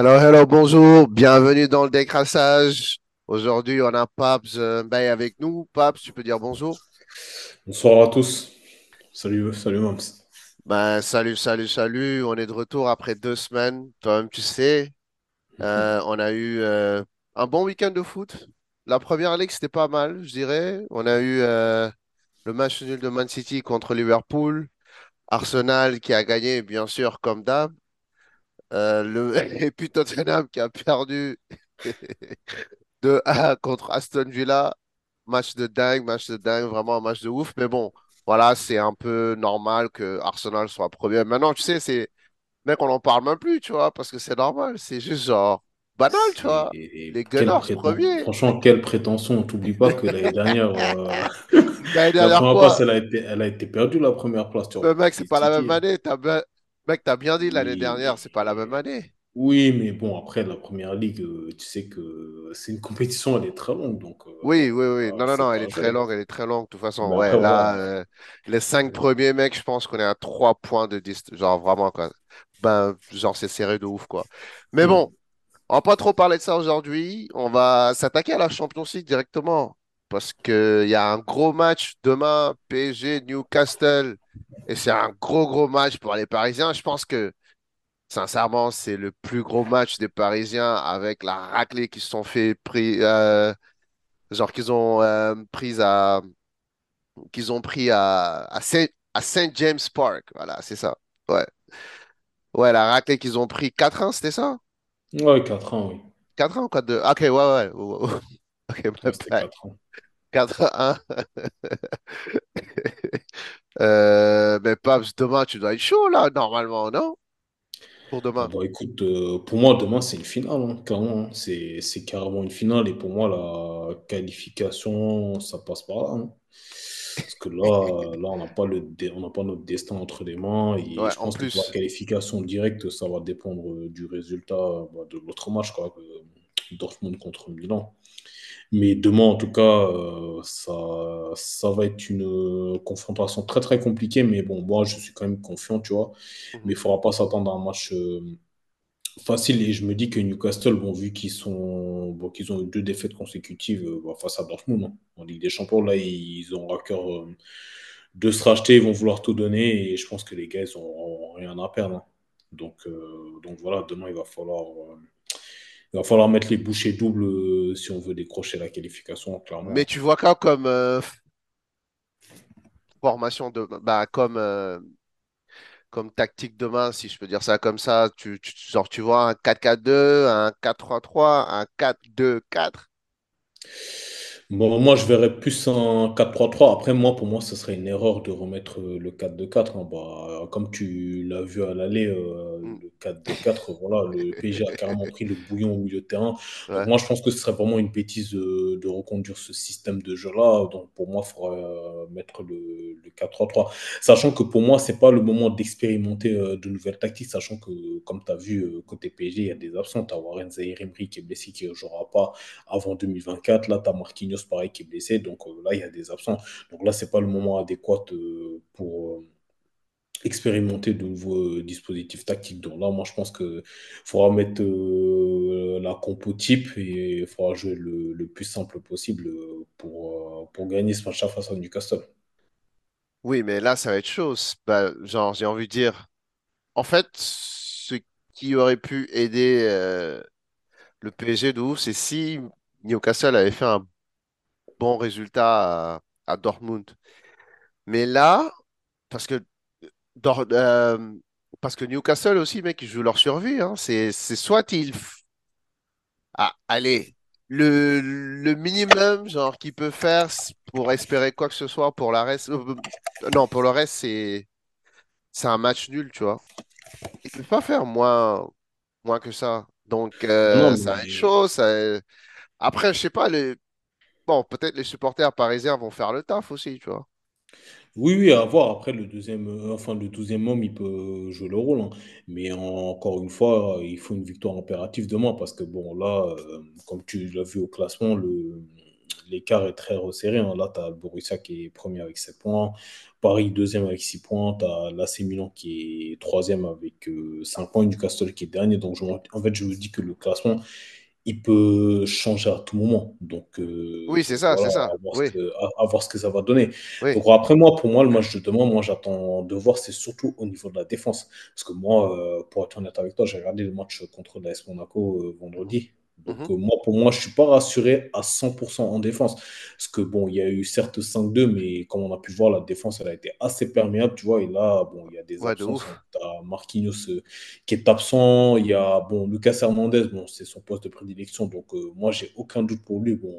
Hello, hello, bonjour, bienvenue dans le décrassage. Aujourd'hui, on a Paps euh, Mbaye avec nous. Paps, tu peux dire bonjour? Bonsoir à tous. Salut, salut Mams. Ben, salut, salut, salut. On est de retour après deux semaines. Toi-même, tu sais, euh, on a eu euh, un bon week-end de foot. La première ligue, c'était pas mal, je dirais. On a eu euh, le match nul de Man City contre Liverpool. Arsenal qui a gagné, bien sûr, comme d'hab. Euh, le... Et puis Tottenham qui a perdu 2-1 contre Aston Villa. Match de dingue, match de dingue, vraiment un match de ouf. Mais bon, voilà, c'est un peu normal que Arsenal soit premier. Maintenant, tu sais, c'est. Mec, on n'en parle même plus, tu vois, parce que c'est normal. C'est juste genre banal, tu vois. Les Gunners prétention, premiers. franchement, quelle prétention. T'oublies pas que l'année dernière, euh, la dernière première place, elle a été, elle a été perdue, la première place. Tu mais vois, mec, c'est pas la même année. T'as. Mec, t'as bien dit l'année dernière, c'est pas la même année. oui, mais bon, après, la première ligue, euh, tu sais que c'est une compétition, elle est très longue, donc euh, Oui, oui, oui. Non, non, non, elle est très longue, elle est très longue. De toute façon, ouais, là, euh, les cinq premiers mecs, je pense qu'on est à trois points de distance. Genre, vraiment, quoi. Ben, genre, c'est serré de ouf, quoi. Mais hmm. bon, on va pas trop parler de ça aujourd'hui. On va s'attaquer à la Champions League directement. Parce qu'il y a un gros match demain, PSG, Newcastle. Et c'est un gros, gros match pour les Parisiens. Je pense que, sincèrement, c'est le plus gros match des Parisiens avec la raclée qu'ils se sont fait pris, euh, genre qu'ils ont euh, prise à qu'ils ont pris à, à Saint, à Saint James Park. Voilà, c'est ça. Ouais. Ouais, la raclée qu'ils ont pris 4-1, c'était ça? Ouais, 4 ans, oui. 4-1 ou 4-2? Ok, ouais, ouais. Ok, my Ouais, c'était bad. 4 ans. 4-1. Euh, mais Paps, demain, tu dois être chaud, là, normalement, non? Pour demain. bah écoute, euh, pour moi, demain, c'est une finale, hein, clairement. hein. C'est, c'est carrément une finale. Et pour moi, la qualification, ça passe par là. hein. Parce que là, là on n'a pas le, dé- on n'a pas notre destin entre les mains. Et Ouais, je en pense que pour la qualification directe, ça va dépendre euh, du résultat bah, de l'autre match, quoi, Dortmund contre Milan. Mais demain, en tout cas, euh, ça, ça va être une euh, confrontation très, très compliquée. Mais bon, moi, je suis quand même confiant, tu vois. Mais Mhm. il ne faudra pas s'attendre à un match. euh, facile. Et je me dis que Newcastle, bon, vu qu'ils sont, bon, qu'ils ont eu deux défaites consécutives bah, face à Dortmund hein, en Ligue des Champions, là, ils ont à cœur euh, de se racheter, ils vont vouloir tout donner. Et je pense que les gars, ils n'ont rien à perdre. hein. Donc, euh, donc voilà, demain, il va falloir, euh, il va falloir mettre les bouchées doubles euh, si on veut décrocher la qualification, Mais clairement. tu vois quoi comme euh, formation de bah comme euh, comme tactique demain, si je peux dire ça comme ça, tu, tu, genre, tu vois un 4-4-2, un 4-3-3, un 4-2-4. Bon, moi, je verrais plus un quatre trois trois Après, moi, pour moi, ce serait une erreur de remettre euh, le quatre deux quatre hein. Bah, comme tu l'as vu à l'aller, euh, Mm. le quatre deux quatre voilà, le PSG a carrément pris le bouillon au milieu de terrain. Donc, moi, je pense que ce serait vraiment une bêtise de, de reconduire ce système de jeu-là. Donc, pour moi, il faudrait euh, mettre le, le quatre trois trois Sachant que pour moi, c'est pas le moment d'expérimenter euh, de nouvelles tactiques, sachant que, comme tu as vu, euh, côté PSG, il y a des absents. Tu as Warren Zaïre-Emery qui est blessé, qui ne jouera pas avant 2024. Là, tu as Marquinhos, pareil, qui est blessé. Donc euh, là, il y a des absents. Donc là, c'est pas le moment adéquat euh, pour euh, expérimenter de nouveaux dispositifs tactiques. Donc là, moi, je pense qu'il faudra mettre la compo type et il faudra jouer le, le plus simple possible pour, pour gagner ce match face à Newcastle. Oui, mais là, ça va être. C'est- Bah, genre, j'ai envie de dire. En fait, ce qui aurait pu aider le PSG de ouf, c'est si Newcastle avait fait un bon résultat à, à Dortmund. Mais là, parce que, Dor- euh, parce que Newcastle aussi, mec, ils jouent leur survie. hein. C'est, soit ils. Ah, allez, le, le minimum, genre, qu'ils peuvent faire pour espérer quoi que ce soit pour la reste. euh, euh, non, pour le reste, c'est c'est un match nul, tu vois. Ils peuvent pas faire moins, moins que ça. Donc, Non, euh, ça va être mais chaud. Ça... Après, je sais pas, les... bon, peut-être les supporters parisiens vont faire le taf aussi, tu vois. Oui, oui, à voir. Après, le deuxième, euh, enfin, le douzième homme, il peut jouer le rôle. hein. Mais en- encore une fois, il faut une victoire impérative demain parce que, bon, là, euh, comme tu l'as vu au classement, le, l'écart est très resserré. hein. Là, tu as Borussia qui est premier avec 7 points, Paris deuxième avec 6 points, tu as l'AC Milan qui est troisième avec euh, 5 points, Newcastle qui est dernier. Donc, je en fait, je me dis que le classement, il peut changer à tout moment. Donc, Oui, euh, c'est donc ça, voilà, c'est ça. à voir ce Oui, que, à- à voir ce que ça va donner. oui. Donc après, moi, pour moi, le match de demain, moi, j'attends de voir, c'est surtout au niveau de la défense. Parce que moi, euh, pour être honnête avec toi, j'ai regardé le match contre l'AS Monaco euh, vendredi. Donc mhm. euh, moi, pour moi, je ne suis pas rassuré à 100% en défense. Parce que bon, il y a eu certes 5-2, mais comme on a pu voir, la défense, elle a été assez perméable, tu vois. Et là, bon, il y a des Ouais, absences. as Marquinhos euh, qui est absent. Il y a, bon, Lucas Hernandez, bon, c'est son poste de prédilection. Donc euh, moi, j'ai aucun doute pour lui. Bon,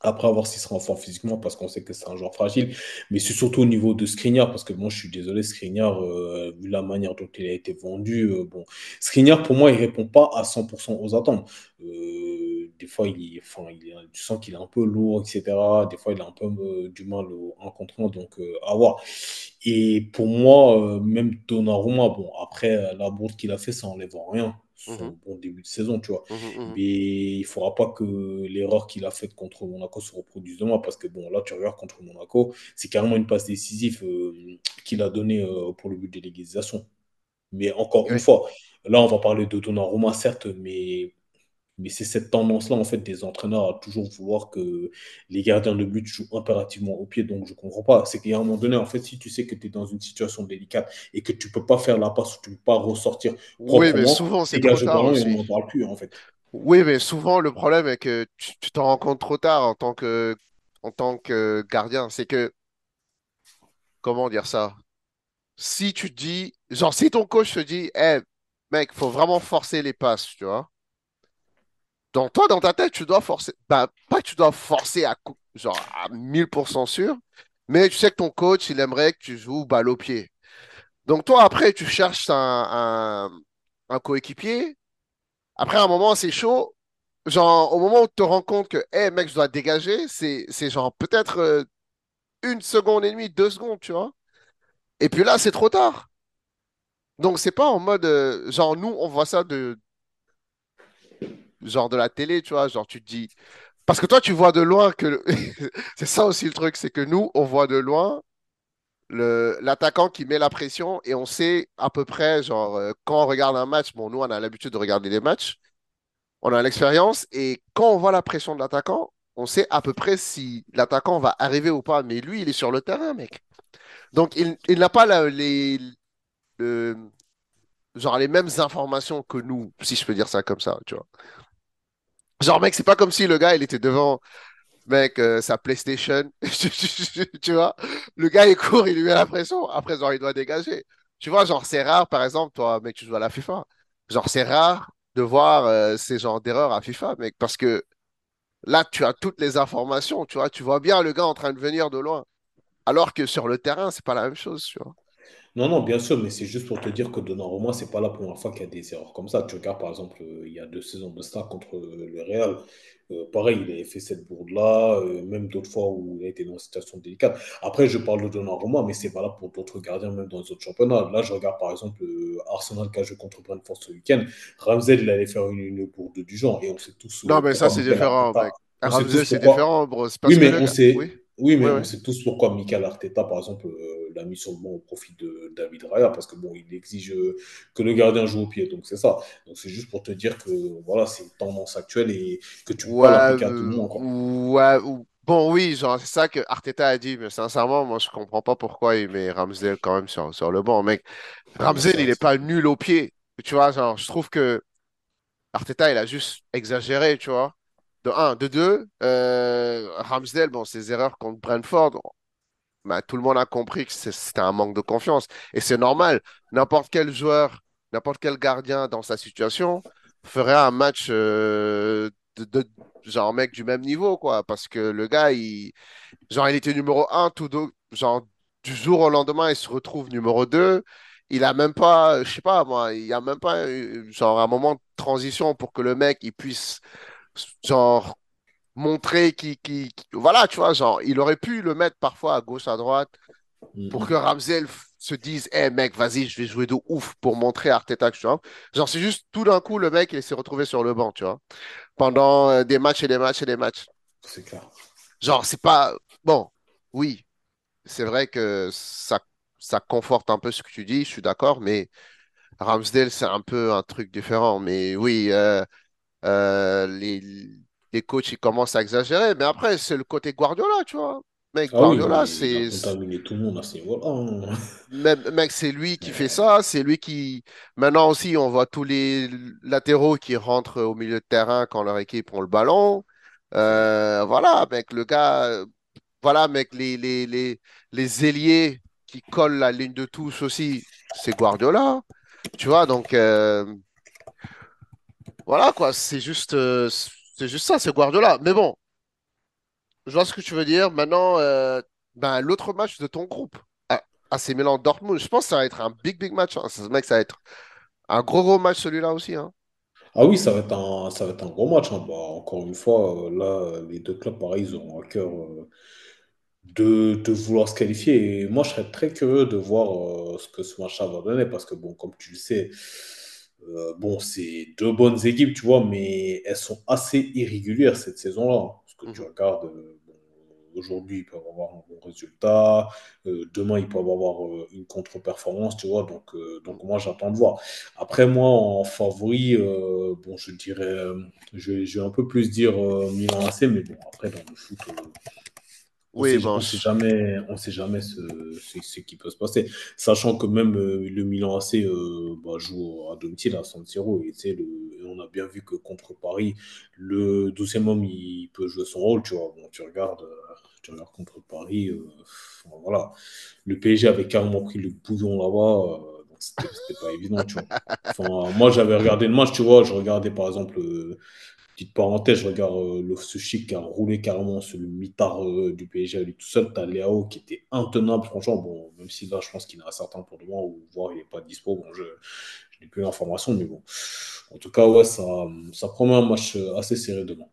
après, à voir s'il sera en physiquement, parce qu'on sait que c'est un joueur fragile. Mais c'est surtout au niveau de Skriniar, parce que moi, je suis désolé, Skriniar, euh, vu la manière dont il a été vendu, euh, bon, Skriniar, pour moi, il répond pas à 100% aux attentes. Euh, des fois, il, enfin, tu sens qu'il est un peu lourd, etc. Des fois, il a un peu euh, du mal au 1 contre 1, donc à voir. Et pour moi, même Donnarumma, bon, après, la bourde qu'il a fait, ça enlève en rien son bon début de saison, tu vois. mhm, mhm. Mais il ne faudra pas que l'erreur qu'il a faite contre Monaco se reproduise demain, parce que bon, là, tu regardes contre Monaco, c'est carrément une passe décisive euh, qu'il a donnée euh, pour le but de l'égalisation. Mais encore une fois, là, on va parler de Donnarumma, certes, mais, mais c'est cette tendance-là, en fait, des entraîneurs à toujours vouloir que les gardiens de but jouent impérativement au pied. Donc, je ne comprends pas. C'est qu'à un moment donné, en fait, si tu sais que tu es dans une situation délicate et que tu ne peux pas faire la passe ou tu ne peux pas ressortir Oui, mais souvent, c'est trop tard on n'en parle plus, en fait. Oui, mais souvent, le problème est que tu t'en rends compte trop tard en tant que, en tant que gardien. C'est que, comment dire ça? Si tu dis, genre, si ton coach te dit, eh, mec, faut vraiment forcer les passes, tu vois. Donc, toi, dans ta tête, tu dois forcer, bah, pas que tu dois forcer à, genre, à 1000% sûr, mais tu sais que ton coach, il aimerait que tu joues balle au pied. Donc, toi, après, tu cherches un, coéquipier. Après, à un moment, c'est chaud. Genre, au moment où tu te rends compte que, hé, mec, je dois dégager, c'est, c'est genre peut-être euh, une seconde et demie, deux secondes, tu vois. Et puis là, c'est trop tard. Donc, c'est pas en mode, euh, genre, nous, on voit ça de, genre, de la télé, tu vois. Genre, tu te dis, parce que toi, tu vois de loin que, c'est ça aussi le truc, c'est que nous, on voit de loin l'attaquant qui met la pression et on sait à peu près, genre, euh, quand on regarde un match, bon, nous, on a l'habitude de regarder les matchs, on a l'expérience et quand on voit la pression de l'attaquant, on sait à peu près si l'attaquant va arriver ou pas. Mais lui, il est sur le terrain, mec. Donc, il, n'a pas les, le- genre, les mêmes informations que nous, si je peux dire ça comme ça, tu vois. Genre, mec, c'est pas comme si le gars, il était devant, mec, euh, sa PlayStation, tu vois? Le gars, il court, il lui met la pression. Après, genre, il doit dégager. Tu vois, genre, c'est rare, par exemple, toi, mec, tu joues à la FIFA. Genre, c'est rare de voir euh, ces genres d'erreurs à FIFA, mec, parce que Là, tu as toutes les informations, tu vois? Tu vois bien le gars en train de venir de loin. Alors que sur le terrain, c'est pas la même chose, tu vois? Non, non, bien sûr, mais c'est juste pour te dire que Donnarumma, c'est pas la première fois qu'il y a des erreurs comme ça. Tu regardes, par exemple, euh, il y a deux saisons de ça contre euh, le Real. Euh, pareil, il avait fait cette bourde-là, euh, même d'autres fois où il a été dans une situation délicate. Après, je parle de Donnarumma, mais c'est valable pour d'autres gardiens, même dans les autres championnats. Là, je regarde, par exemple, Arsenal qui a joué contre Brentford ce week-end. Ramsey, il allait faire une, une bourde du genre, et on sait tous Non, mais ça, c'est différent, mec. Ramsey, c'est différent, bro. Oui, que mais on gars. Sait, oui, mais oui, on oui. sait tous pourquoi Mikel Arteta, par exemple, euh, l'a mis sur le banc au profit de David Raya, parce que bon, il exige euh, que le gardien joue au pied, donc c'est ça. Donc c'est juste pour te dire que voilà, c'est une tendance actuelle et que tu Ouais, pas l'appliquer à tout le euh, monde, quoi. ouais, ou- Bon, oui, genre, c'est ça que Arteta a dit, mais sincèrement, moi, je comprends pas pourquoi il met Ramsdale quand même sur, sur le banc, mec. Ah, mais Ramsdale, il est pas nul au pied. Tu vois, genre, je trouve que Arteta, il a juste exagéré, tu vois. De un. De deux, euh, Ramsdale, ses erreurs contre Brentford, bah, tout le monde a compris que c'était un manque de confiance. Et c'est normal. N'importe quel joueur, n'importe quel gardien dans sa situation ferait un match euh, de, mec du même niveau, quoi. Parce que le gars, il, genre, il était numéro un, tout do- genre, du jour au lendemain, il se retrouve numéro 2. Il a même pas, je sais pas, moi, il y a même pas, genre, un moment de transition pour que le mec, il puisse, genre, montrer qu'il- qu'il- voilà, tu vois, genre, il aurait pu le mettre parfois à gauche, à droite, pour que. Ramsey se dise, eh mec, vas-y, je vais jouer de ouf pour montrer à Arteta que je suis un- Genre, c'est juste tout d'un coup, le mec, il s'est retrouvé sur le banc, tu vois, pendant euh, des matchs et des matchs et des matchs. c'est clair. Genre, c'est pas. Bon, oui, c'est vrai que ça, ça conforte un peu ce que tu dis, je suis d'accord, mais Ramsdale, c'est un peu un truc différent. Mais oui, euh, euh, les, les coachs, ils commencent à exagérer. Mais après, c'est le côté Guardiola, tu vois. Mec, Ah oui, Guardiola, a c'est. tout le monde à ce niveau-là. Même, mec, c'est lui qui fait ça, c'est lui qui... Maintenant aussi, on voit tous les latéraux qui rentrent au milieu de terrain quand leur équipe prend le ballon. Euh, voilà, mec, le gars... Voilà, mec, les, les, les, les ailiers qui collent la ligne de touche aussi, c'est Guardiola. Tu vois, donc... euh, voilà, quoi, c'est juste, euh, juste ça, c'est Guardiola. Mais bon, je vois ce que tu veux dire. Maintenant, euh, ben, l'autre match de ton groupe, AC Milan-Dortmund, je pense que ça va être un big, big match. hein. Ça, ça va être un gros, gros match celui-là aussi. hein. Ah oui, ça va être un, ça va être un gros match. hein. Bah, encore une fois, euh, là, les deux clubs, pareil, ils auront à cœur de, vouloir se qualifier. Et moi, je serais très curieux de voir ce que ce match va donner parce que, bon, comme tu le sais, euh, bon, c'est deux bonnes équipes, tu vois, mais elles sont assez irrégulières cette saison-là. hein. Parce que tu Mhm. regardes, euh, aujourd'hui, ils peuvent avoir un bon résultat, euh, demain, ils peuvent avoir une contre-performance, tu vois. Donc, donc moi, j'attends de voir. Après, moi, en favori, bon, je dirais, je, vais je vais un peu plus dire Milan AC, mais bon, après, dans le foot. On Oui, sait, jamais, on sait jamais ce, ce, ce qui peut se passer. Sachant que même euh, le Milan AC euh, bah, joue à domicile à San Siro. Et, le, on a bien vu que contre Paris, le douzième homme, il peut jouer son rôle. Tu vois. Bon, tu regardes, euh, tu regardes contre Paris. enfin, voilà. Le PSG avait carrément pris le bouillon là-bas. c'était c'était pas évident, tu vois. Enfin, moi, j'avais regardé le match, tu vois. Je regardais, par exemple, euh, Petite parenthèse, je regarde euh, le Sushi qui a roulé carrément sur le mitard euh, du PSG à lui tout seul. T'as Léao qui était intenable, franchement. Bon, même si là, je pense qu'il y en a certains pour demain, ou voir il n'est pas dispo. Bon, je, je n'ai plus l'information, mais bon. En tout cas, ouais, ça, ça promet un match euh, assez serré demain.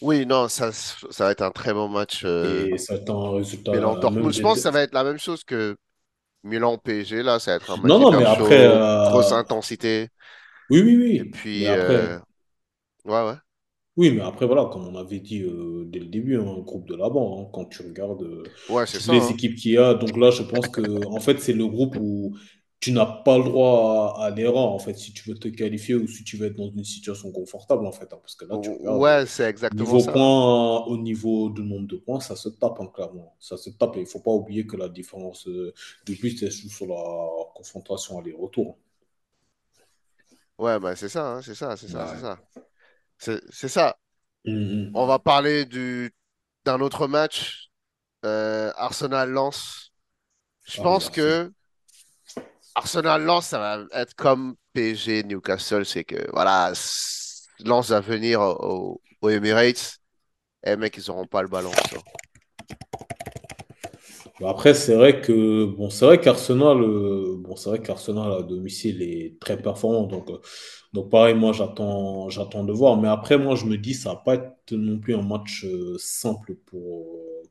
oui, non, ça, ça va être un très bon match euh, Et ça va être un résultat même. Je pense que ça va être la même chose que Milan-PSG. Là, ça va être un match Non, non, mais hyper après, chaud, grosse intensité. oui, oui, Et oui. Mais puis, après, ouais, ouais, Oui, mais après, voilà, comme on avait dit euh, dès le début, un groupe de là-bas, hein, quand tu regardes euh, ouais, c'est toutes ça. les hein. équipes qu'il y a, donc là, je pense que, en fait, c'est le groupe où tu n'as pas le droit à, à l'erreur, en fait, si tu veux te qualifier ou si tu veux être dans une situation confortable, en fait, hein, parce que là, tu regardes, Ouais, euh, c'est exactement niveau ça. points, au niveau du nombre de points, ça se tape, hein, clairement. Ça se tape, et il ne faut pas oublier que la différence euh, de but, c'est sur sur la confrontation aller-retour. Ouais, bah, c'est ça, hein, c'est ça, c'est ça, c'est ça. C'est ça. On va parler du, d'un autre match, euh, Arsenal-Lens. Je Ah pense Arsenal. que Arsenal-Lens, ça va être comme PSG Newcastle, c'est que voilà, Lens va venir au, au Emirates, et mec, ils n'auront pas le ballon, ça. Bah, Après, c'est vrai que bon, c'est vrai qu'Arsenal, euh, bon, c'est vrai qu'Arsenal à domicile est très performant. Donc, euh, donc pareil, moi j'attends, j'attends de voir. Mais après, moi je me dis, ça va pas être non plus un match euh, simple pour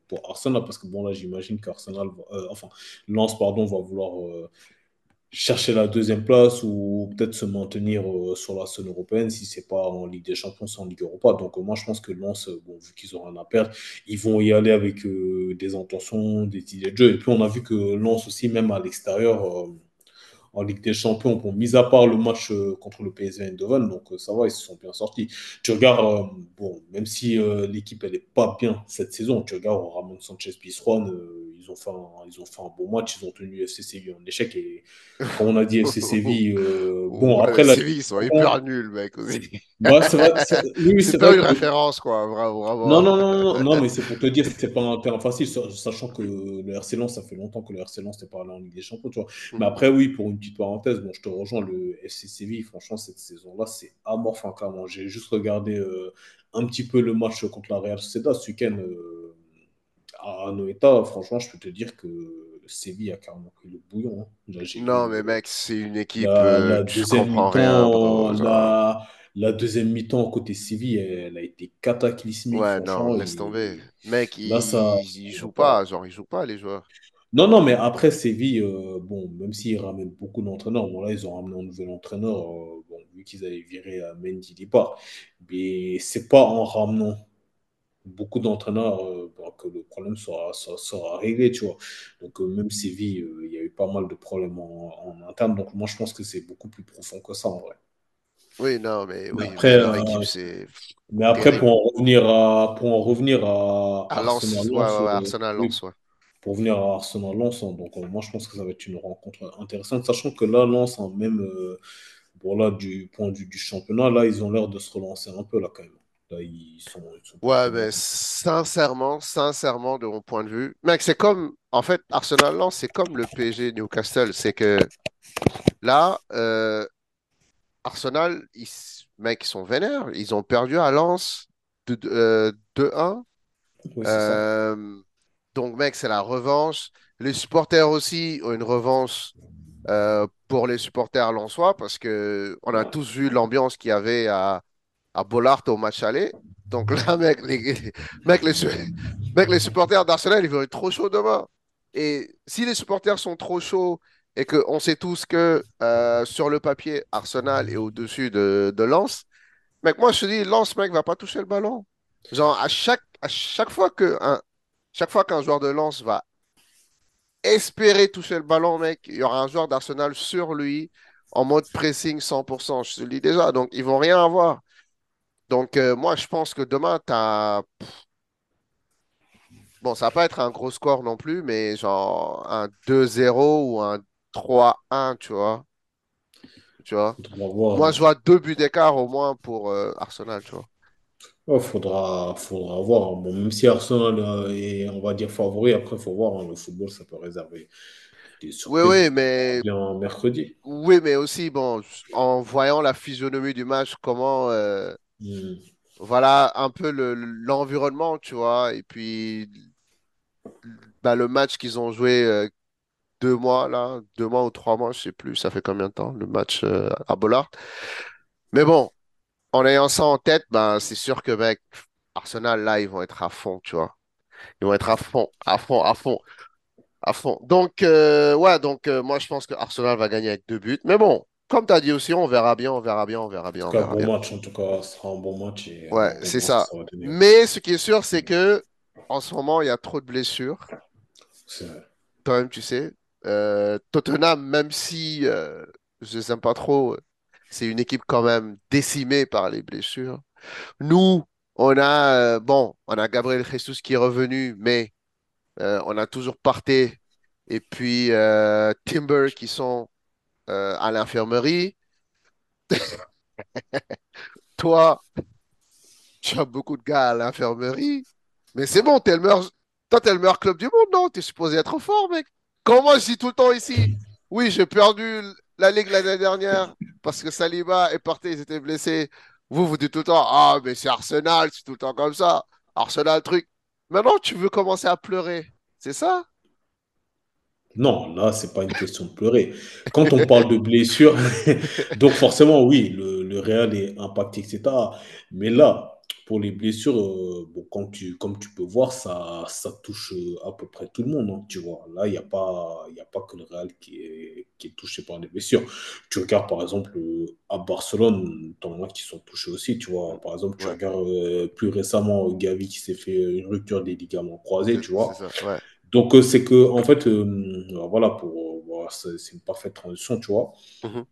pour Arsenal parce que bon là, j'imagine qu'Arsenal, euh, enfin, Lens pardon, va vouloir euh, chercher la deuxième place ou peut-être se maintenir euh, sur la scène européenne si c'est pas en Ligue des Champions, c'est en Ligue Europa. Donc moi je pense que Lens, bon, vu qu'ils ont rien à perdre, ils vont y aller avec des intentions, des idées de jeu. Et puis on a vu que Lens aussi, même à l'extérieur, en Ligue des Champions, bon, mis à part le match euh, contre le PSV Eindhoven, donc euh, ça va, ils se sont bien sortis. Tu regardes, euh, bon, même si l'équipe elle est pas bien cette saison, tu regardes Ramon Sanchez Pizjuan, euh, ils ont fait un, ils ont fait un bon match, ils ont tenu FC Séville en échec et comme on a dit FC Séville, euh, bon Ouais, mais après là, Séville, ils sont hyper nuls, mec, aussi. bah, c'est vrai, c'est- oui, pas vrai une que référence, quoi, bravo, non, vraiment. non, non, non, non, mais c'est pour te dire, c'est pas un terrain facile, sa- sachant que le RC Lens, ça fait longtemps que le RC Lens n'est pas allé en Ligue des Champions, tu vois. Mais Mhm. après, oui, pour une petite parenthèse, bon, je te rejoins, le FC Séville, franchement, cette saison-là, c'est amorphe, hein, clairement. J'ai juste regardé euh, un petit peu le match contre la Real Sociedad ce week-end euh, à Anoeta. Franchement, je peux te dire que Séville a carrément pris le bouillon. hein. Là, Non, mais euh, mec, c'est une équipe, la, euh, la tu deuxième comprends rien, bro. la, la deuxième mi-temps côté Séville, elle a été cataclysmique, Ouais, non, laisse tomber. Et Mec, là, ça, ils ça va jouent pas. pas, genre, ils jouent pas, les joueurs. Non, non, mais après Séville, euh, bon, même s'ils ramènent beaucoup d'entraîneurs, bon là, ils ont ramené un nouvel entraîneur, euh, bon, vu qu'ils avaient viré à Mendy départ. Mais c'est pas en ramenant beaucoup d'entraîneurs euh, bah, que le problème sera, sera, sera réglé, tu vois. Donc, euh, même Séville, euh, il y a eu pas mal de problèmes en, en interne. Donc, moi, je pense que c'est beaucoup plus profond que ça, en vrai. Oui, non, mais Mais oui, après, mais leur équipe, euh, c'est mais après pour en revenir à, pour en revenir à À Lens, ouais, Arsenal-Lens, ouais, ouais, Arsenal, Lens, ouais. pour venir à Arsenal-Lens, hein, donc moi, je pense que ça va être une rencontre intéressante, sachant que là, Lens, hein, même bon, là, du point de vue du championnat, là, ils ont l'air de se relancer un peu, là, quand même. Là, ils sont, ils sont Ouais, mais sincèrement, sincèrement, de mon point de vue, mec, c'est comme, en fait, Arsenal-Lens, c'est comme le PSG Newcastle. C'est que là, euh, Arsenal, ils, mec, ils sont vénères. Ils ont perdu à Lens de, de- euh, 2-1. Oui, c'est ça. Euh, donc, mec, c'est la revanche. Les supporters aussi ont une revanche euh, pour les supporters lensois parce que on a tous vu l'ambiance qu'il y avait à, à Bollaert au match aller. Donc là, mec, les, mec, les, mec, les supporters d'Arsenal, ils vont être trop chauds demain. Et si les supporters sont trop chauds et qu'on sait tous que euh, sur le papier, Arsenal est au-dessus de, de Lens, mec, moi je te dis, Lens, mec, va pas toucher le ballon. Genre, à chaque, à chaque fois que chaque fois qu'un joueur de Lens va espérer toucher le ballon, mec, il y aura un joueur d'Arsenal sur lui en mode pressing 100%. Je te le dis déjà. Donc, ils vont rien avoir. Donc, euh, moi, je pense que demain, tu as... Bon, ça va pas être un gros score non plus, mais genre un 2-0 ou un 3-1, tu vois. Tu vois. Moi, je vois deux buts d'écart au moins pour euh, Arsenal, tu vois. Ouais, faudra, faudra voir. Bon, même si Arsenal euh, est, on va dire, favori, après, il faut voir. hein. Le football, ça peut réserver des Oui, surprises. oui, verra mais mercredi. oui, mais aussi, bon, en voyant la physionomie du match, comment euh, Voilà un peu le- l'environnement, tu vois, et puis bah, le match qu'ils ont joué euh, deux mois, là, deux mois ou trois mois, je sais plus, ça fait combien de temps, le match euh, à Bollard. Mais bon, en ayant ça en tête, ben, c'est sûr que, mec, Arsenal, là, ils vont être à fond, tu vois. Ils vont être à fond, à fond, à fond, à fond. Donc, euh, ouais, donc, moi, je pense que Arsenal va gagner avec deux buts. Mais bon, comme tu as dit aussi, on verra bien, on verra bien, on verra En bien, tout on cas, verra bon bien. match. En tout cas, ce sera un bon match et Ouais, c'est ça. Mais ce qui est sûr, c'est que en ce moment, il y a trop de blessures. Toi-même, tu sais. Euh, Tottenham, même si euh, je les aime pas trop, euh, c'est une équipe quand même décimée par les blessures. Nous, on a, euh, bon, on a Gabriel Jesus qui est revenu, mais euh, on a toujours Partey et puis euh, Timber qui sont euh, à l'infirmerie. Toi, tu as beaucoup de gars à l'infirmerie. Mais c'est bon, t'es le meilleur... Toi, t'es le meilleur club du monde, non? T'es supposé être fort, mec. Comment je dis tout le temps ici, oui, j'ai perdu la Ligue l'année dernière parce que Saliba et Partey, ils étaient blessés. Vous, vous dites tout le temps, ah, mais c'est Arsenal, c'est tout le temps comme ça. Arsenal, truc. Maintenant, tu veux commencer à pleurer. C'est ça? Non, là, c'est pas une question de pleurer. Quand on parle de blessure, donc forcément, oui, le, le Real est impacté, etc. Mais là, pour les blessures, euh, bon, comme tu, comme tu peux voir, ça, ça touche euh, à peu près tout le monde, hein, tu vois. Là, il n'y a pas, y a pas que le Real qui est, qui est touché par les blessures. Tu regardes, par exemple, euh, à Barcelone, t'en as qui sont touchés aussi, tu vois. Par exemple, tu Ouais, regardes euh, plus récemment Gavi qui s'est fait une rupture des ligaments croisés, tu vois. ça, ouais. Donc, euh, c'est que, en fait, euh, voilà, pour, euh, voilà, c'est c'est une parfaite transition, tu vois. Mhm,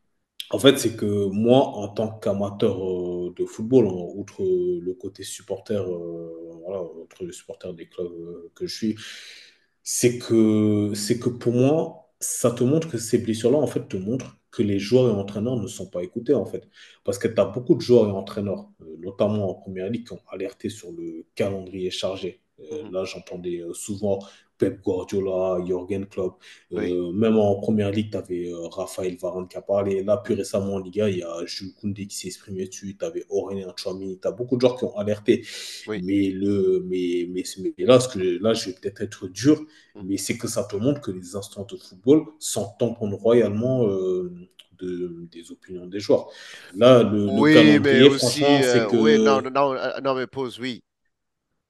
En fait, c'est que moi, en tant qu'amateur euh, de football, hein, outre euh, le côté supporter, euh, voilà, outre le supporter des clubs que je suis, c'est que, c'est que pour moi, ça te montre que ces blessures-là, en fait, te montrent que les joueurs et entraîneurs ne sont pas écoutés, en fait. Parce que tu as beaucoup de joueurs et entraîneurs, notamment en première ligue, qui ont alerté sur le calendrier chargé. Mhm. là, j'entendais souvent Pep Guardiola, Jürgen Klopp. Oui, Euh, même en première ligue, tu avais Raphaël Varane qui a parlé. Là, plus récemment en Liga, il y a Jules Koundé qui s'est exprimé dessus. Tu avais Aurélien Tchouameni. Tu as beaucoup de joueurs qui ont alerté. oui. Mais, le, mais, mais, mais là, ce que, là, je vais peut-être être dur, mhm. mais c'est que ça te montre que les instants de football s'en tamponnent royalement euh, de, des opinions des joueurs. Là, le, le Oui, mais calendrier, aussi, c'est euh, oui, non, que non, euh, non, mais pause, oui.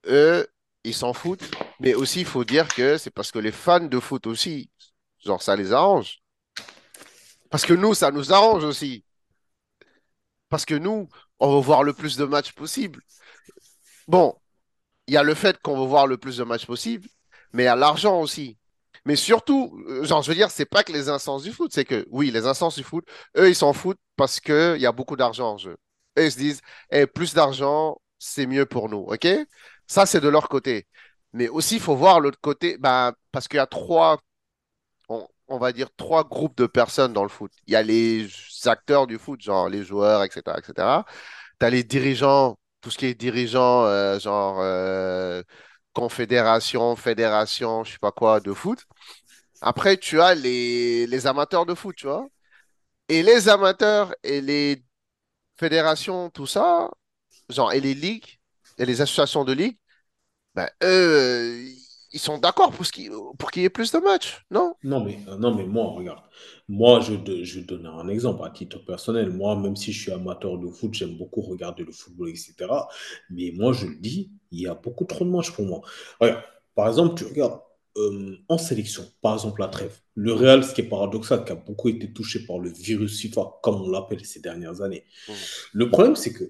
Eux, ils s'en foutent, mais aussi, il faut dire que c'est parce que les fans de foot aussi, genre, ça les arrange. Parce que nous, ça nous arrange aussi. Parce que nous, on veut voir le plus de matchs possible. Bon, il y a le fait qu'on veut voir le plus de matchs possible, mais il y a l'argent aussi. Mais surtout, euh, genre, je veux dire, c'est pas que les instances du foot, c'est que, oui, les instances du foot, eux, ils s'en foutent parce qu'il y a beaucoup d'argent en jeu. Ils se disent, eh, plus d'argent, c'est mieux pour nous, OK? Ça, c'est de leur côté. Mais aussi, il faut voir l'autre côté, ben, parce qu'il y a trois, on, on va dire, trois groupes de personnes dans le foot. Il y a les acteurs du foot, genre les joueurs, etc., etc. Tu as les dirigeants, tout ce qui est dirigeants, euh, genre euh, confédération, fédération, je sais pas quoi, de foot. Après, tu as les, les amateurs de foot, tu vois. Et les amateurs et les fédérations, tout ça, genre, et les ligues, et les associations de ligues, ben, eux, euh, ils sont d'accord pour qu'il y ait plus de matchs, non? Non, mais, euh, non, mais moi, regarde. Moi, je, je vais donner un exemple à titre personnel. Moi, même si je suis amateur de foot, j'aime beaucoup regarder le football, etc. Mais moi, je le dis, il y a beaucoup trop de matchs pour moi. Regarde, par exemple, tu regardes euh, en sélection, par exemple, la trêve. Le Real, ce qui est paradoxal, qui a beaucoup été touché par le virus FIFA, comme on l'appelle ces dernières années. mhm, Le problème, c'est que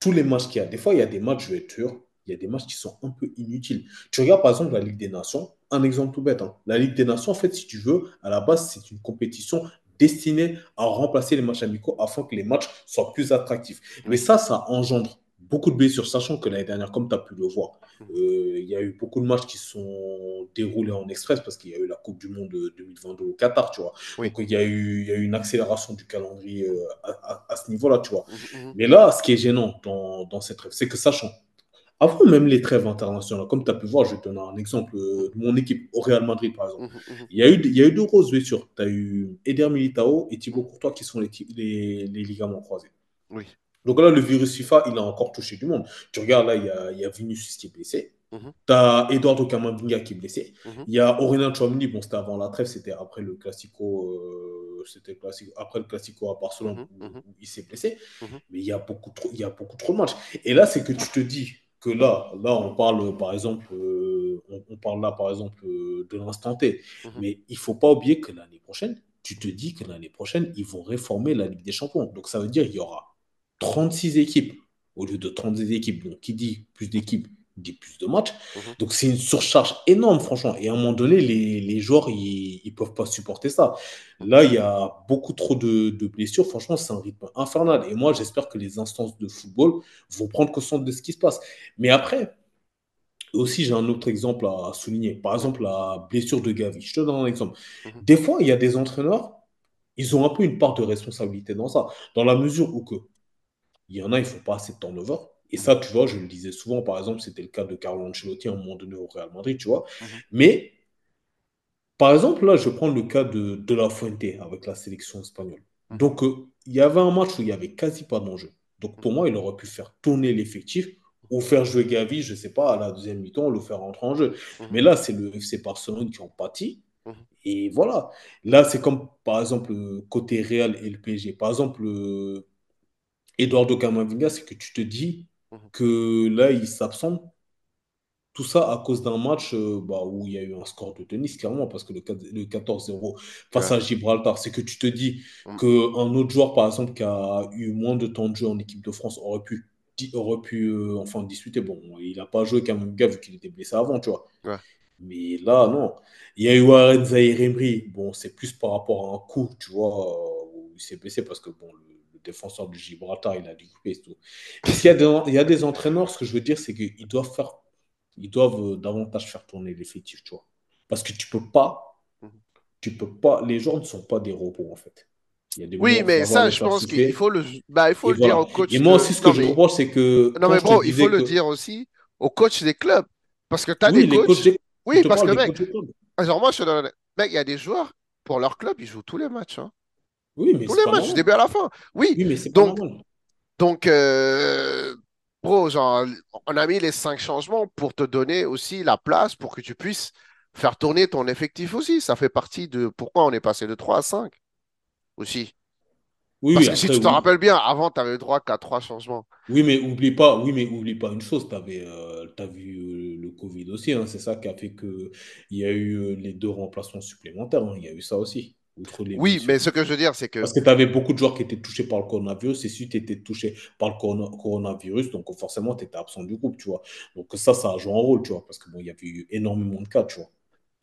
tous les matchs qu'il y a, des fois, il y a des matchs, je vais être sûr, il y a des matchs qui sont un peu inutiles. Tu regardes par exemple la Ligue des Nations, un exemple tout bête. hein. La Ligue des Nations, en fait, si tu veux, à la base, c'est une compétition destinée à remplacer les matchs amicaux afin que les matchs soient plus attractifs. Mais ça, ça engendre beaucoup de blessures, sachant que l'année dernière, comme tu as pu le voir, euh, il y a eu beaucoup de matchs qui sont déroulés en express parce qu'il y a eu la Coupe du Monde de 2022 au Qatar, tu vois. Donc, il y a eu, il y a eu une accélération du calendrier euh, à, à- à ce niveau-là, tu vois. mhm, mhm, Mais là, ce qui est gênant dans, dans cette trêve, c'est que sachant, avant même les trêves internationales, comme tu as pu voir, je vais te donner un exemple euh, de mon équipe au Real Madrid, par exemple. mhm, mhm, Il y a eu, il y a eu deux grosses blessures. Tu as eu Eder Militao et Thibaut Courtois qui sont les, les, les ligaments croisés. oui. Donc là, le virus FIFA, il a encore touché du monde. Tu regardes là, il y a, il y a Vinicius qui est blessé. mhm, Tu as Eduardo Camavinga qui est blessé. mhm, Il y a Aurélien Tchouameni, bon, c'était avant la trêve, c'était après le Classico, euh, c'était après le Classico à Barcelone où, où il s'est blessé. Mais il y a beaucoup trop, il y a beaucoup trop de matchs. Et là, c'est que tu te dis que là, là, on parle par exemple, euh, on, on parle là par exemple euh, de l'instant T. mhm. Mais il faut pas oublier que l'année prochaine, tu te dis que l'année prochaine, ils vont réformer la Ligue des Champions. Donc ça veut dire qu'il y aura 36 équipes au lieu de 32 équipes. Donc qui dit plus d'équipes dit plus de matchs. mhm. Donc c'est une surcharge énorme, franchement. Et à un moment donné, les, les joueurs, ils ne peuvent pas supporter ça. Là, il y a beaucoup trop de, de blessures. Franchement, c'est un rythme infernal. Et moi, j'espère que les instances de football vont prendre conscience de ce qui se passe. Mais après, aussi, j'ai un autre exemple à souligner. Par exemple, la blessure de Gavi. Je te donne un exemple. mhm, Des fois, il y a des entraîneurs, ils ont un peu une part de responsabilité dans ça. Dans la mesure où que il y en a, ils ne font pas assez de turnover. Et ça, tu vois, je le disais souvent, par exemple, c'était le cas de Carlo Ancelotti à un moment donné au Real Madrid, tu vois. mhm, Mais, par exemple, là, je prends le cas de, de La Fuente avec la sélection espagnole. mhm, Donc, euh, il y avait un match où il n'y avait quasi pas d'enjeu. Donc, pour moi, il aurait pu faire tourner l'effectif ou faire jouer Gavi, je ne sais pas, à la deuxième mi-temps, le faire rentrer en jeu. mhm, Mais là, c'est le FC Barcelone qui en pâtit. Et voilà. Là, c'est comme, par exemple, côté Real et le PSG. Par exemple, euh, Eduardo Camavinga, c'est que tu te dis. Que là, il s'absente. Tout ça à cause d'un match euh, bah, où il y a eu un score de tennis, clairement, parce que le, 4 le 14-0 face Ouais. à Gibraltar, c'est que tu te dis Mhm, qu'un autre joueur, par exemple, qui a eu moins de temps de jeu en équipe de France, aurait pu, aurait pu euh, enfin discuter. Bon, il n'a pas joué Camavinga vu qu'il était blessé avant, tu vois. ouais. Mais là, non. Il y a eu Warren Zaïre-Emery. Bon, c'est plus par rapport à un coup, tu vois, euh, où il s'est blessé parce que bon, le défenseur du Gibraltar, il a découpé et tout. Y a des, il y a des entraîneurs, ce que je veux dire, c'est qu'ils doivent faire, ils doivent euh, davantage faire tourner l'effectif, tu vois. Parce que tu peux pas, Mhm. tu peux pas, les joueurs ne sont pas des robots, en fait. Il y a des moments Oui, mais ça, je pense qu'il faut le, bah, il faut Et le dire au Et coach moi de. aussi, ce que Non, je mais, c'est que non, mais bro, il faut le dire aussi au coach des clubs. Parce que tu as des oui, coachs, des- Oui, parce que, mec, genre, moi, je te donne. Mec, il y a des joueurs, pour leur club, ils jouent tous les matchs. hein. Oui, mais Tous c'est les pas matchs, du début à la fin. Oui, Oui, mais c'est pas donc, normal. donc euh, bro, genre, on a mis les cinq changements pour te donner aussi la place pour que tu puisses faire tourner ton effectif aussi. Ça fait partie de pourquoi on est passé de 3 à 5 aussi. Oui, Parce oui, que si tu te oui. rappelles bien, avant, tu avais le droit qu'à trois changements. Oui, mais oublie pas, oui, mais oublie pas une chose, t'avais, euh, t'as vu euh, le Covid aussi, hein, c'est ça qui a fait que il y a eu les deux remplacements supplémentaires, hein, il y a eu ça aussi. Outre les Oui, blessures. mais ce que je veux dire, c'est que Parce que tu avais beaucoup de joueurs qui étaient touchés par le coronavirus, et si tu étais touché par le corona- coronavirus, donc forcément, tu étais absent du groupe, tu vois. Donc ça, ça a joué un rôle, tu vois, parce que bon, il y avait eu énormément de cas, tu vois.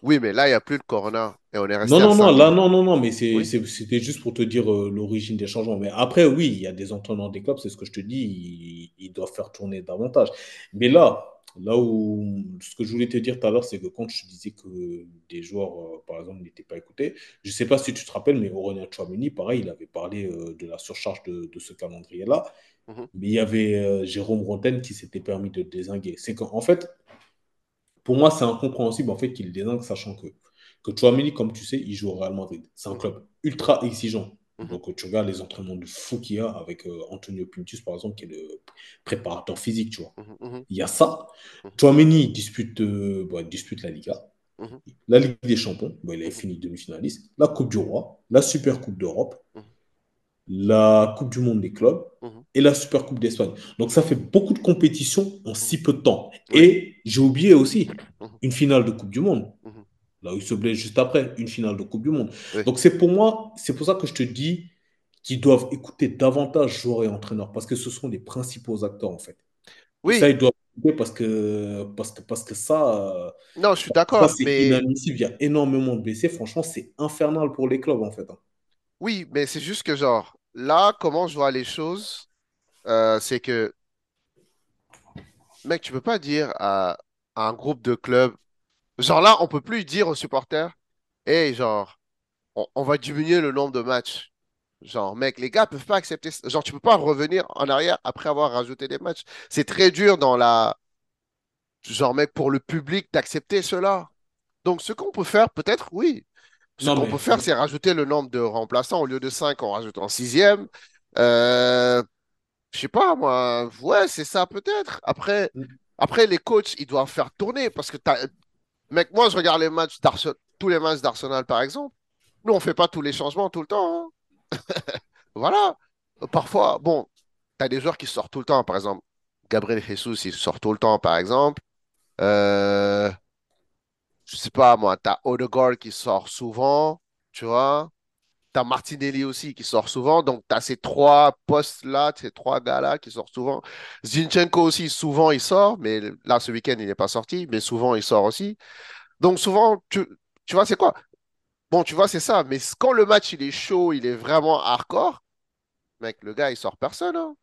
oui, mais là, il n'y a plus de corona et on est Non, resté à non, non, 5 là, non, non, non, mais Oui. c'était juste pour te dire euh, l'origine des changements. Mais après, oui, il y a des entraîneurs des clubs, c'est ce que je te dis, ils, ils doivent faire tourner davantage. Mais là, là où ce que je voulais te dire tout à l'heure, c'est que quand je disais que des joueurs, euh, par exemple, n'étaient pas écoutés, je ne sais pas si tu te rappelles, mais Aurélien Tchouameni, pareil, il avait parlé euh, de la surcharge de, de ce calendrier-là. Mhm, Mais il y avait euh, Jérôme Roten qui s'était permis de désinguer. C'est qu'en fait, pour moi, c'est incompréhensible en fait qu'il désingue, sachant que, que Chouameni, comme tu sais, il joue au Real Madrid. C'est un mhm, club ultra exigeant. Mhm, Donc, tu regardes les entraînements de fou qu'il y a avec euh, Antonio Pintus, par exemple, qui est le préparateur physique, tu vois. mhm, mhm, Il y a ça. mhm, Chouameni dispute, euh, il dispute la Liga, la Ligue des Champions, bon, il mhm, fini demi-finaliste, la Coupe du Roi, la Super Coupe d'Europe, la Coupe du Monde des clubs. Et la Super Coupe d'Espagne. Donc ça fait beaucoup de compétitions en si peu de temps. Et j'ai oublié aussi une finale de Coupe du Monde. Là où il se blesse juste après, une finale de Coupe du Monde. Oui. Donc c'est pour moi, c'est pour ça que je te dis qu'ils doivent écouter davantage joueurs et entraîneurs parce que ce sont les principaux acteurs en fait. Et ça, Oui, ils doivent écouter parce que, parce que, parce que ça, euh, non, je suis d'accord, mais inadmissible. Il y a énormément de blessés. Franchement, c'est infernal pour les clubs en fait. hein. oui, mais c'est juste que genre, là, comment je vois les choses, euh, c'est que, mec, tu peux pas dire à, à un groupe de clubs, genre là, on peut plus dire aux supporters, hey, genre, on, on va diminuer le nombre de matchs. Genre, mec, les gars peuvent pas accepter. ça. Genre, tu peux pas revenir en arrière après avoir rajouté des matchs. C'est très dur dans la, genre, mec, pour le public d'accepter cela. Donc, ce qu'on peut faire, peut-être, oui. Ce qu'on peut faire, c'est rajouter le nombre de remplaçants. Au lieu de 5, on rajoute en sixième. Euh, je sais pas, moi. Ouais, c'est ça, peut-être. Après, après, les coachs, ils doivent faire tourner parce que, mec, moi, je regarde les tous les matchs d'Arsenal, par exemple. Nous, on fait pas tous les changements tout le temps. hein. Voilà. Parfois, bon, tu as des joueurs qui sortent tout le temps. Par exemple, Gabriel Jesus, il sort tout le temps, par exemple. Euh, je sais pas, moi, tu as Odegaard qui sort souvent, tu vois. Martinelli aussi qui sort souvent. Donc, tu as ces trois postes-là, ces trois gars-là qui sortent souvent. Zinchenko aussi, souvent, il sort. Mais là, ce week-end, il n'est pas sorti. Mais souvent, il sort aussi. Donc, souvent, tu, tu vois, c'est quoi? Bon, tu vois, c'est ça. Mais quand le match, il est chaud, il est vraiment hardcore, mec, le gars, il sort personne. hein.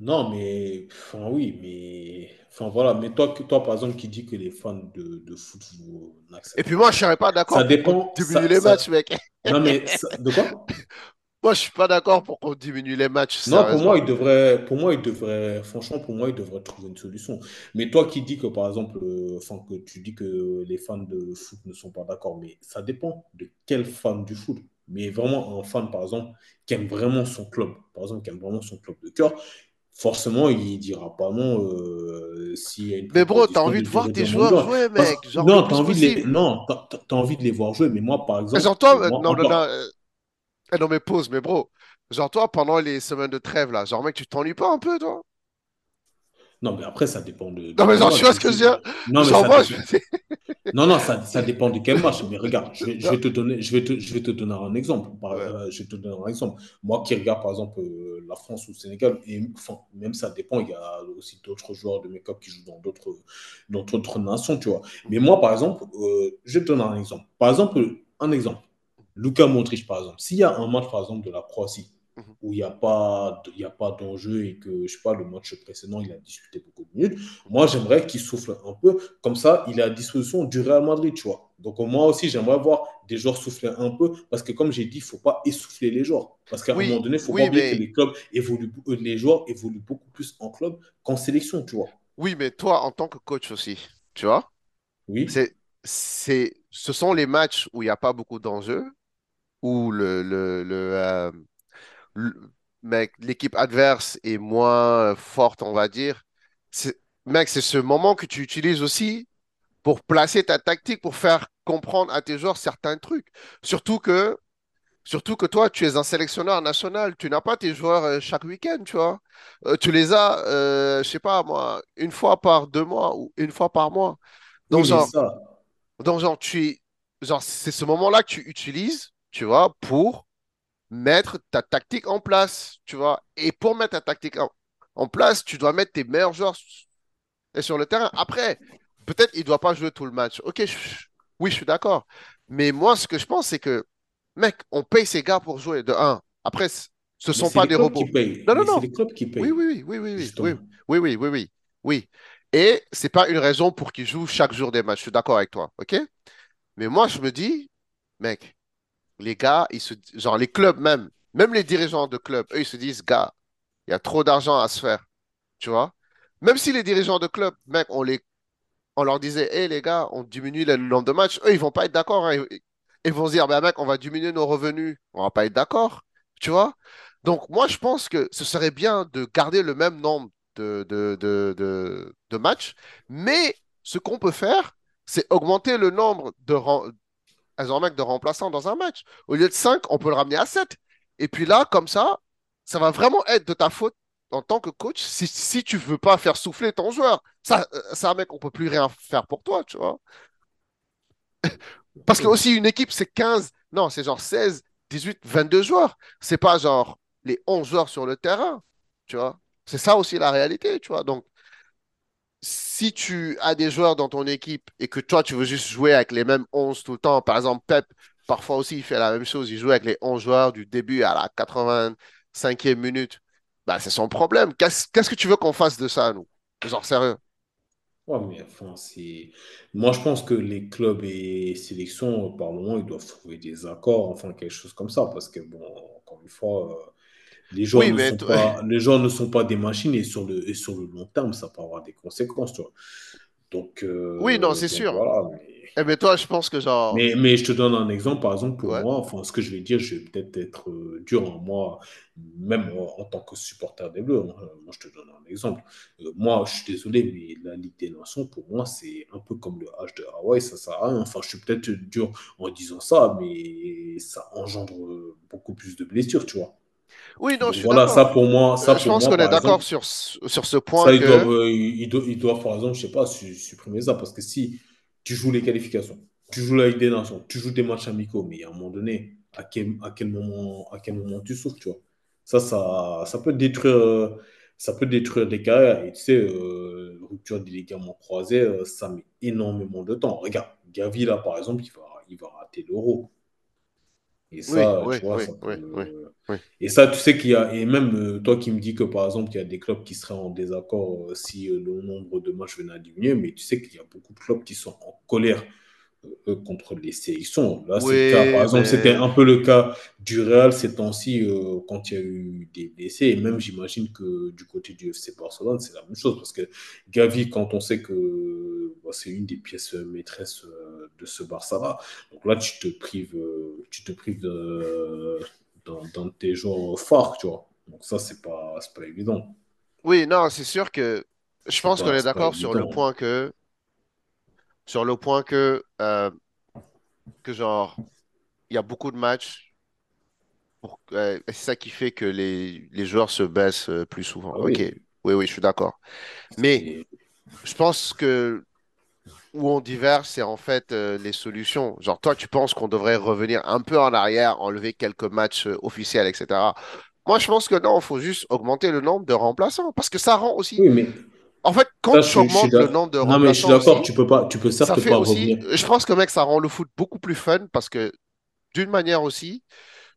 Non, mais enfin oui, mais enfin voilà, mais toi, toi par exemple qui dit que les fans de, de foot vous Et puis n'acceptent moi, je serais pas ça d'accord pour qu'on dépend, diminue ça, les ça, matchs, mec. non mais ça- de quoi? Moi, je suis pas d'accord pour qu'on diminue les matchs, Non, pour moi, il devrait, pour moi, il devrait, franchement, pour moi, il devrait trouver une solution. Mais toi qui dis que, par exemple, euh, que tu dis que les fans de foot ne sont pas d'accord, mais ça dépend de quel fan du foot. Mais vraiment, un fan, par exemple, qui aime vraiment son club, par exemple, qui aime vraiment son club de cœur, forcément, il dira pas non euh, s'il y a une Mais bro, t'as envie de de voir tes joueurs jouer, Parce mec, genre non, t'as envie de les, non, envie de les voir jouer. Mais moi, par exemple, Genre toi, moi, non, non, non, euh, eh, non, mais pause, mais bro, genre toi, pendant les semaines de trêve, là, genre mec, tu t'ennuies pas un peu, toi? Non, mais après, ça dépend de, Non, mais genre, tu vois ce Je que je veux dire? Non, mais ça moi, je dépend. dis, Non, non, ça, ça dépend de quel match. Mais regarde, je vais, je non, vais te donner, je vais te, je vais te donner un exemple. Par- ouais. euh, je vais te donner un exemple. Moi qui regarde par exemple euh, la France ou le Sénégal, et enfin, même ça dépend, il y a aussi d'autres joueurs de make-up qui jouent dans d'autres dans d'autres nations, tu vois. Mais moi, par exemple, euh, je vais te donner un exemple. Par exemple, un exemple. Luka Modric, par exemple. S'il y a un match, par exemple, de la Croatie, Mhm, où il n'y a pas, de- il y a pas d'enjeu et que, je sais pas, le match précédent, il a disputé beaucoup de minutes, moi, j'aimerais qu'il souffle un peu. Comme ça, il est à disposition du Real Madrid, tu vois. Donc, moi aussi, j'aimerais voir des joueurs souffler un peu parce que, comme j'ai dit, il ne faut pas essouffler les joueurs. Parce qu'à un moment donné, il ne faut pas oublier que les clubs évoluent, euh, les joueurs évoluent beaucoup plus en club qu'en sélection, tu vois. oui, mais toi, en tant que coach aussi, tu vois, Oui, c'est, c'est, ce sont les matchs où il n'y a pas beaucoup d'enjeux, où le, le, le, euh, le- mec, l'équipe adverse est moins forte, on va dire. C'est- Mec, c'est ce moment que tu utilises aussi pour placer ta tactique, pour faire comprendre à tes joueurs certains trucs. Surtout que, surtout que toi, tu es un sélectionneur national. Tu n'as pas tes joueurs euh, chaque week-end, tu vois. Euh, tu les as, euh, je sais pas moi, une fois par deux mois ou une fois par mois. Donc, oui, genre, ça, donc, genre, tu genre, c'est ce moment-là que tu utilises tu vois, pour mettre ta tactique en place, tu vois. Et pour mettre ta tactique en, en place, tu dois mettre tes meilleurs joueurs sur le terrain. Après, peut-être il ne doit pas jouer tout le match. Ok, je- oui, je suis d'accord. Mais moi, ce que je pense, c'est que, mec, on paye ces gars pour jouer, de un. Après, c- ce ne sont pas des robots. Non, non, Mais c'est non. les clubs qui Oui, payent, oui, oui, oui, oui, oui, oui, oui, oui, oui. oui. Et c'est pas une raison pour qu'ils jouent chaque jour des matchs. Je suis d'accord avec toi, ok? Mais moi, je me dis, mec, les gars, ils se, genre les clubs même, même les dirigeants de clubs, eux, ils se disent, gars, il y a trop d'argent à se faire, tu vois? Même si les dirigeants de clubs, mec, on les, on leur disait, hé les gars, on diminue le nombre de matchs, eux, ils vont pas être d'accord. hein. Ils, vont se dire, bah mec, on va diminuer nos revenus, on va pas être d'accord, tu vois? Donc moi, je pense que ce serait bien de garder le même nombre de, de, de, de, de matchs, mais ce qu'on peut faire, c'est augmenter le nombre de, elles ont un mec de remplaçant dans un match. Au lieu de 5, on peut le ramener à 7. Et puis là, comme ça, ça va vraiment être de ta faute en tant que coach si, si tu veux pas faire souffler ton joueur. Ça, euh, ça, mec, on peut plus rien faire pour toi, tu vois. Parce que aussi, une équipe, c'est 15, non, c'est genre 16, 18, 22 joueurs. C'est pas genre les 11 joueurs sur le terrain, tu vois. C'est ça aussi la réalité, tu vois. Donc, si tu as des joueurs dans ton équipe et que toi, tu veux juste jouer avec les mêmes 11 tout le temps, par exemple, Pep, parfois aussi, il fait la même chose. Il joue avec les 11 joueurs du début à la 85e minute. Bah, c'est son problème. Qu'est-ce que tu veux qu'on fasse de ça, nous? Genre, sérieux. Ouais, mais enfin. Moi, je pense que les clubs et sélections, par moment, ils doivent trouver des accords, enfin, quelque chose comme ça, parce que, bon, encore une fois, euh, les gens Oui, ne mais sont pas, les gens ne sont pas des machines et sur le, et sur le long terme, ça peut avoir des conséquences, tu vois. Donc, oui, non, euh, c'est sûr. voilà. Mais, Eh bien, toi, je pense que genre, mais, mais je te donne un exemple, par exemple, pour ouais. moi, enfin, ce que je vais dire, je vais peut-être être euh, dur, hein, moi, même euh, en tant que supporter des Bleus, hein, moi, je te donne un exemple. Euh, moi, je suis désolé, mais la Ligue des Nations, pour moi, c'est un peu comme le H de Hawaï, ça sert à rien. Enfin, je suis peut-être dur en disant ça, mais ça engendre euh, beaucoup plus de blessures, tu vois. Oui, non, je suis voilà, ça pour moi, ça Je pour pense qu'on est d'accord sur, ce- sur ce point ça, ils doivent, que, euh, ils, doivent, ils doivent, par exemple, je sais pas, su- supprimer ça. Parce que si tu joues les qualifications, tu joues la Ligue des Nations, tu joues des matchs amicaux, mais à un moment donné, à quel, à quel, moment, à quel moment tu souffres, tu vois. Ça, ça, ça peut détruire, euh, ça peut détruire des carrières. Et tu sais, euh, rupture des ligaments croisés, euh, ça met énormément de temps. Regarde, Gavi, là, par exemple, il va, il va rater l'euro. Et ça, oui, tu vois, oui, ça peut. Et ça, tu sais qu'il y a. Et même euh, toi qui me dis que, par exemple, il y a des clubs qui seraient en désaccord euh, si euh, le nombre de matchs venait à diminuer, mais tu sais qu'il y a beaucoup de clubs qui sont en colère euh, contre les sélections. Là, c'est le cas. Par Oui, exemple, c'était un peu le cas du Real ces temps-ci euh, quand il y a eu des blessés. Et même, j'imagine que du côté du FC Barcelone, c'est la même chose. Parce que Gavi, quand on sait que bah, c'est une des pièces maîtresses euh, de ce Barça-là, donc là, tu te prives, euh, tu te prives dans tes jours forts, tu vois. Donc ça, c'est pas, pas évident. oui, non, c'est sûr que je pense qu'on est d'accord sur le point que, sur le point que, euh, que genre, il y a beaucoup de matchs euh, c'est ça qui fait que les, les joueurs se baissent euh, plus souvent. Ah Ok, oui. oui, oui, je suis d'accord. Mais je pense que où on diverge, c'est en fait euh, les solutions. Genre, toi, tu penses qu'on devrait revenir un peu en arrière, enlever quelques matchs euh, officiels, etc. Moi, je pense que non, il faut juste augmenter le nombre de remplaçants parce que ça rend aussi. oui, mais En fait, quand ça, tu augmentes le nombre de Non, mais je suis d'accord. Tu peux pas, tu peux ça certes fait pas aussi. revenir. Je pense que, mec, ça rend le foot beaucoup plus fun parce que d'une manière aussi,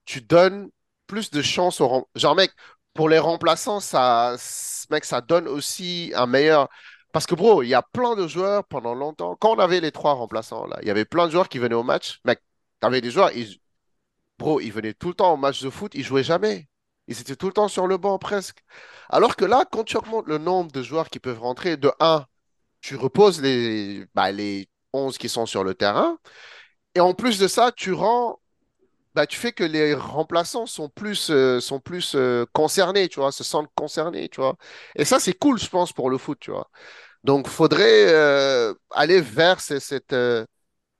tu donnes plus de chance aux Genre, mec, pour les remplaçants, ça, mec, ça donne aussi un meilleur. Parce que, bro, il y a plein de joueurs pendant longtemps. Quand on avait les trois remplaçants, là, il y avait plein de joueurs qui venaient au match. Mec, t'avais des joueurs, ils... bro, ils venaient tout le temps au match de foot, ils jouaient jamais. Ils étaient tout le temps sur le banc presque. Alors que là, quand tu augmentes le nombre de joueurs qui peuvent rentrer, de un, tu reposes les, bah, les 11 qui sont sur le terrain. Et en plus de ça, tu rends bah, tu fais que les remplaçants sont plus, euh, sont plus euh, concernés, tu vois, se sentent concernés, tu vois. Et ça, c'est cool, je pense, pour le foot, tu vois. Donc, faudrait euh, aller vers ce- cette,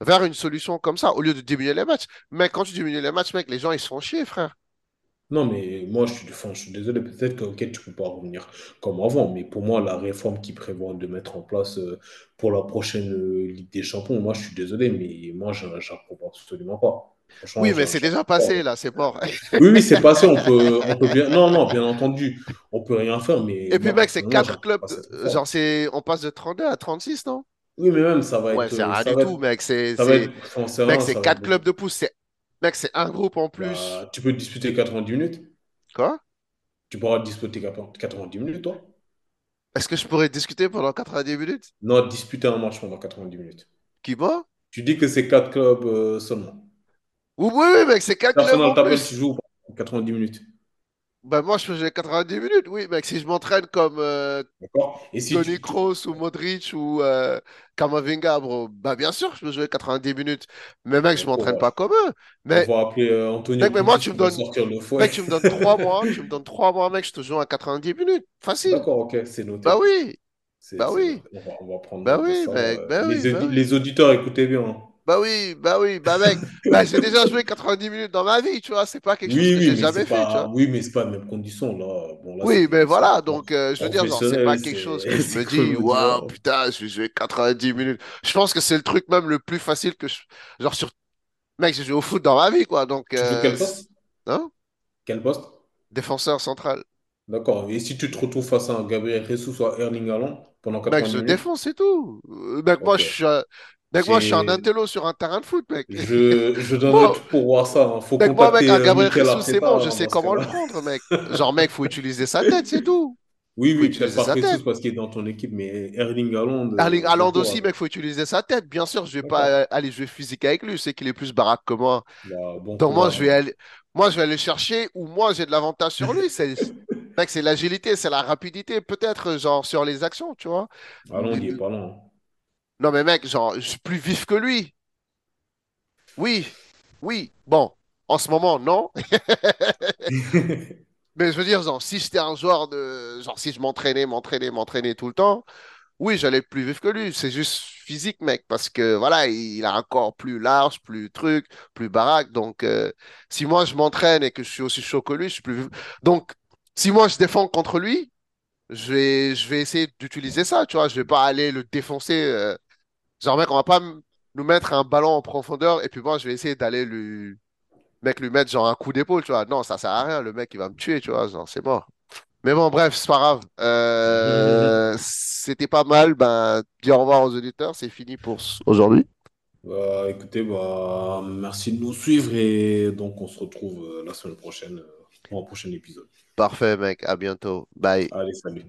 vers une solution comme ça, au lieu de diminuer les matchs. Mais quand tu diminues les matchs, mec, les gens, ils se font chier, frère. Non, mais moi, je suis, enfin, je suis désolé. Peut-être que ok, tu peux pas revenir comme avant, mais pour moi, la réforme qu'ils prévoient de mettre en place euh, pour la prochaine euh, Ligue des Champions, moi, je suis désolé, mais moi, je j'approuve absolument pas. Franchement, Oui, mais c'est déjà passé, là, c'est mort. Oui, oui, c'est passé. On peut, on peut bien. Non, non, bien entendu, on peut rien faire. Mais Et puis, mec, c'est quatre clubs. Genre, c'est... on passe de 32 à 36, non? Oui, mais même, ça va Ouais, être, c'est euh, rien du tout, mec. C'est, quatre clubs de pouce. C'est... Mec, c'est un groupe en plus. Bah, tu peux disputer 90 minutes. Quoi? Tu pourras disputer 90 minutes, toi. Est-ce que je pourrais discuter pendant 90 minutes? Non, disputer un match pendant 90 minutes. Qui, moi? Tu dis que c'est quatre clubs euh, seulement. Oui, oui, oui, mec, c'est quatre clubs Personal en t'appelle, tu joues pendant 90 minutes. Ben, moi, je faisais 90 minutes, oui, mec. Si je m'entraîne comme euh, D'accord? Et si Tony tu, Kroos ou Modric ou euh, Kamavinga, bro, bah, bien sûr, je peux jouer 90 minutes. Mais, mec, je on m'entraîne pas comme eux. on Mais, va appeler euh, Antonio mec, mais moi, tu me donnes, mec, tu me donnes trois mois, tu me donnes trois mois, mec, je te joue à 90 minutes. Facile. D'accord, ok, c'est Bah noté. oui, C'est bah oui. On va, on va prendre bah oui, mec, Euh, bah oui, Les, bah oui. les auditeurs, écoutez bien. Hein. Bah oui, bah oui, bah mec, bah j'ai déjà joué 90 minutes dans ma vie, tu vois, c'est pas quelque chose que oui, j'ai mais jamais fait, tu vois. oui, mais c'est pas les mêmes conditions là. Bon, là, c'est Oui, mais voilà, donc euh, je veux dire, c'est pas quelque chose que je me dis, waouh, putain, je vais jouer 90 minutes. Je pense que c'est le truc même le plus facile que je... Genre, sur... Mec, j'ai joué au foot dans ma vie, quoi, donc... Tu joues Euh... quel c'est- poste? Hein? Quel poste? Défenseur central. D'accord. Et si tu te retrouves face à un Gabriel Jesus ou à Erling Haaland pendant Mec, 90 je minutes? défonce, c'est tout. Euh, Mec, moi, je suis. Mec, moi, je suis un intello sur un terrain de foot, mec. je, Moi, tout pour voir ça. Il faut mec, moi, mec, un euh, Gabriel Jesus, c'est bon, je hein, sais comment le prendre, mec. Genre, mec, faut utiliser sa tête, c'est tout. Oui, oui, peut-être pas. Jesus parce qu'il est dans ton équipe, mais Erling Haaland, Erling euh, Haaland bonjour. aussi, alors. mec, faut utiliser sa tête. Bien sûr, je vais pas euh, aller jouer physique avec lui. Je sais qu'il est plus baraque que moi. Bah, bon Donc moi, je vais hein. aller, moi, je vais aller chercher où moi j'ai de l'avantage sur lui. C'est, mec, c'est l'agilité, c'est la rapidité, peut-être, genre sur les actions, tu vois. Haaland, il est pas loin. Non, mais mec, genre, je suis plus vif que lui. Oui, oui. Bon, en ce moment, non. Mais je veux dire, genre, si j'étais un joueur de, genre, si je m'entraînais, m'entraînais, m'entraînais tout le temps. Oui, j'allais être plus vif que lui. C'est juste physique, mec, parce que voilà, il a un corps plus large, plus truc, plus baraque. Donc, euh, si moi je m'entraîne et que je suis aussi chaud que lui, je suis plus vif. Donc, si moi je défends contre lui, je vais, je vais essayer d'utiliser ça, tu vois. Je vais pas aller le défoncer. euh, Genre, mec, on va pas nous mettre un ballon en profondeur et puis moi je vais essayer d'aller lui, mec, lui mettre genre un coup d'épaule, tu vois. Non, ça sert à rien. Le mec, il va me tuer, tu vois. Genre, c'est mort. Mais bon, bref, c'est pas grave. Euh, c'était pas mal. Ben, dis au revoir aux auditeurs. C'est fini pour aujourd'hui. Bah, écoutez, bah, merci de nous suivre et donc on se retrouve euh, la semaine prochaine euh, pour un prochain épisode. Parfait, mec. À bientôt. Bye. Allez, salut.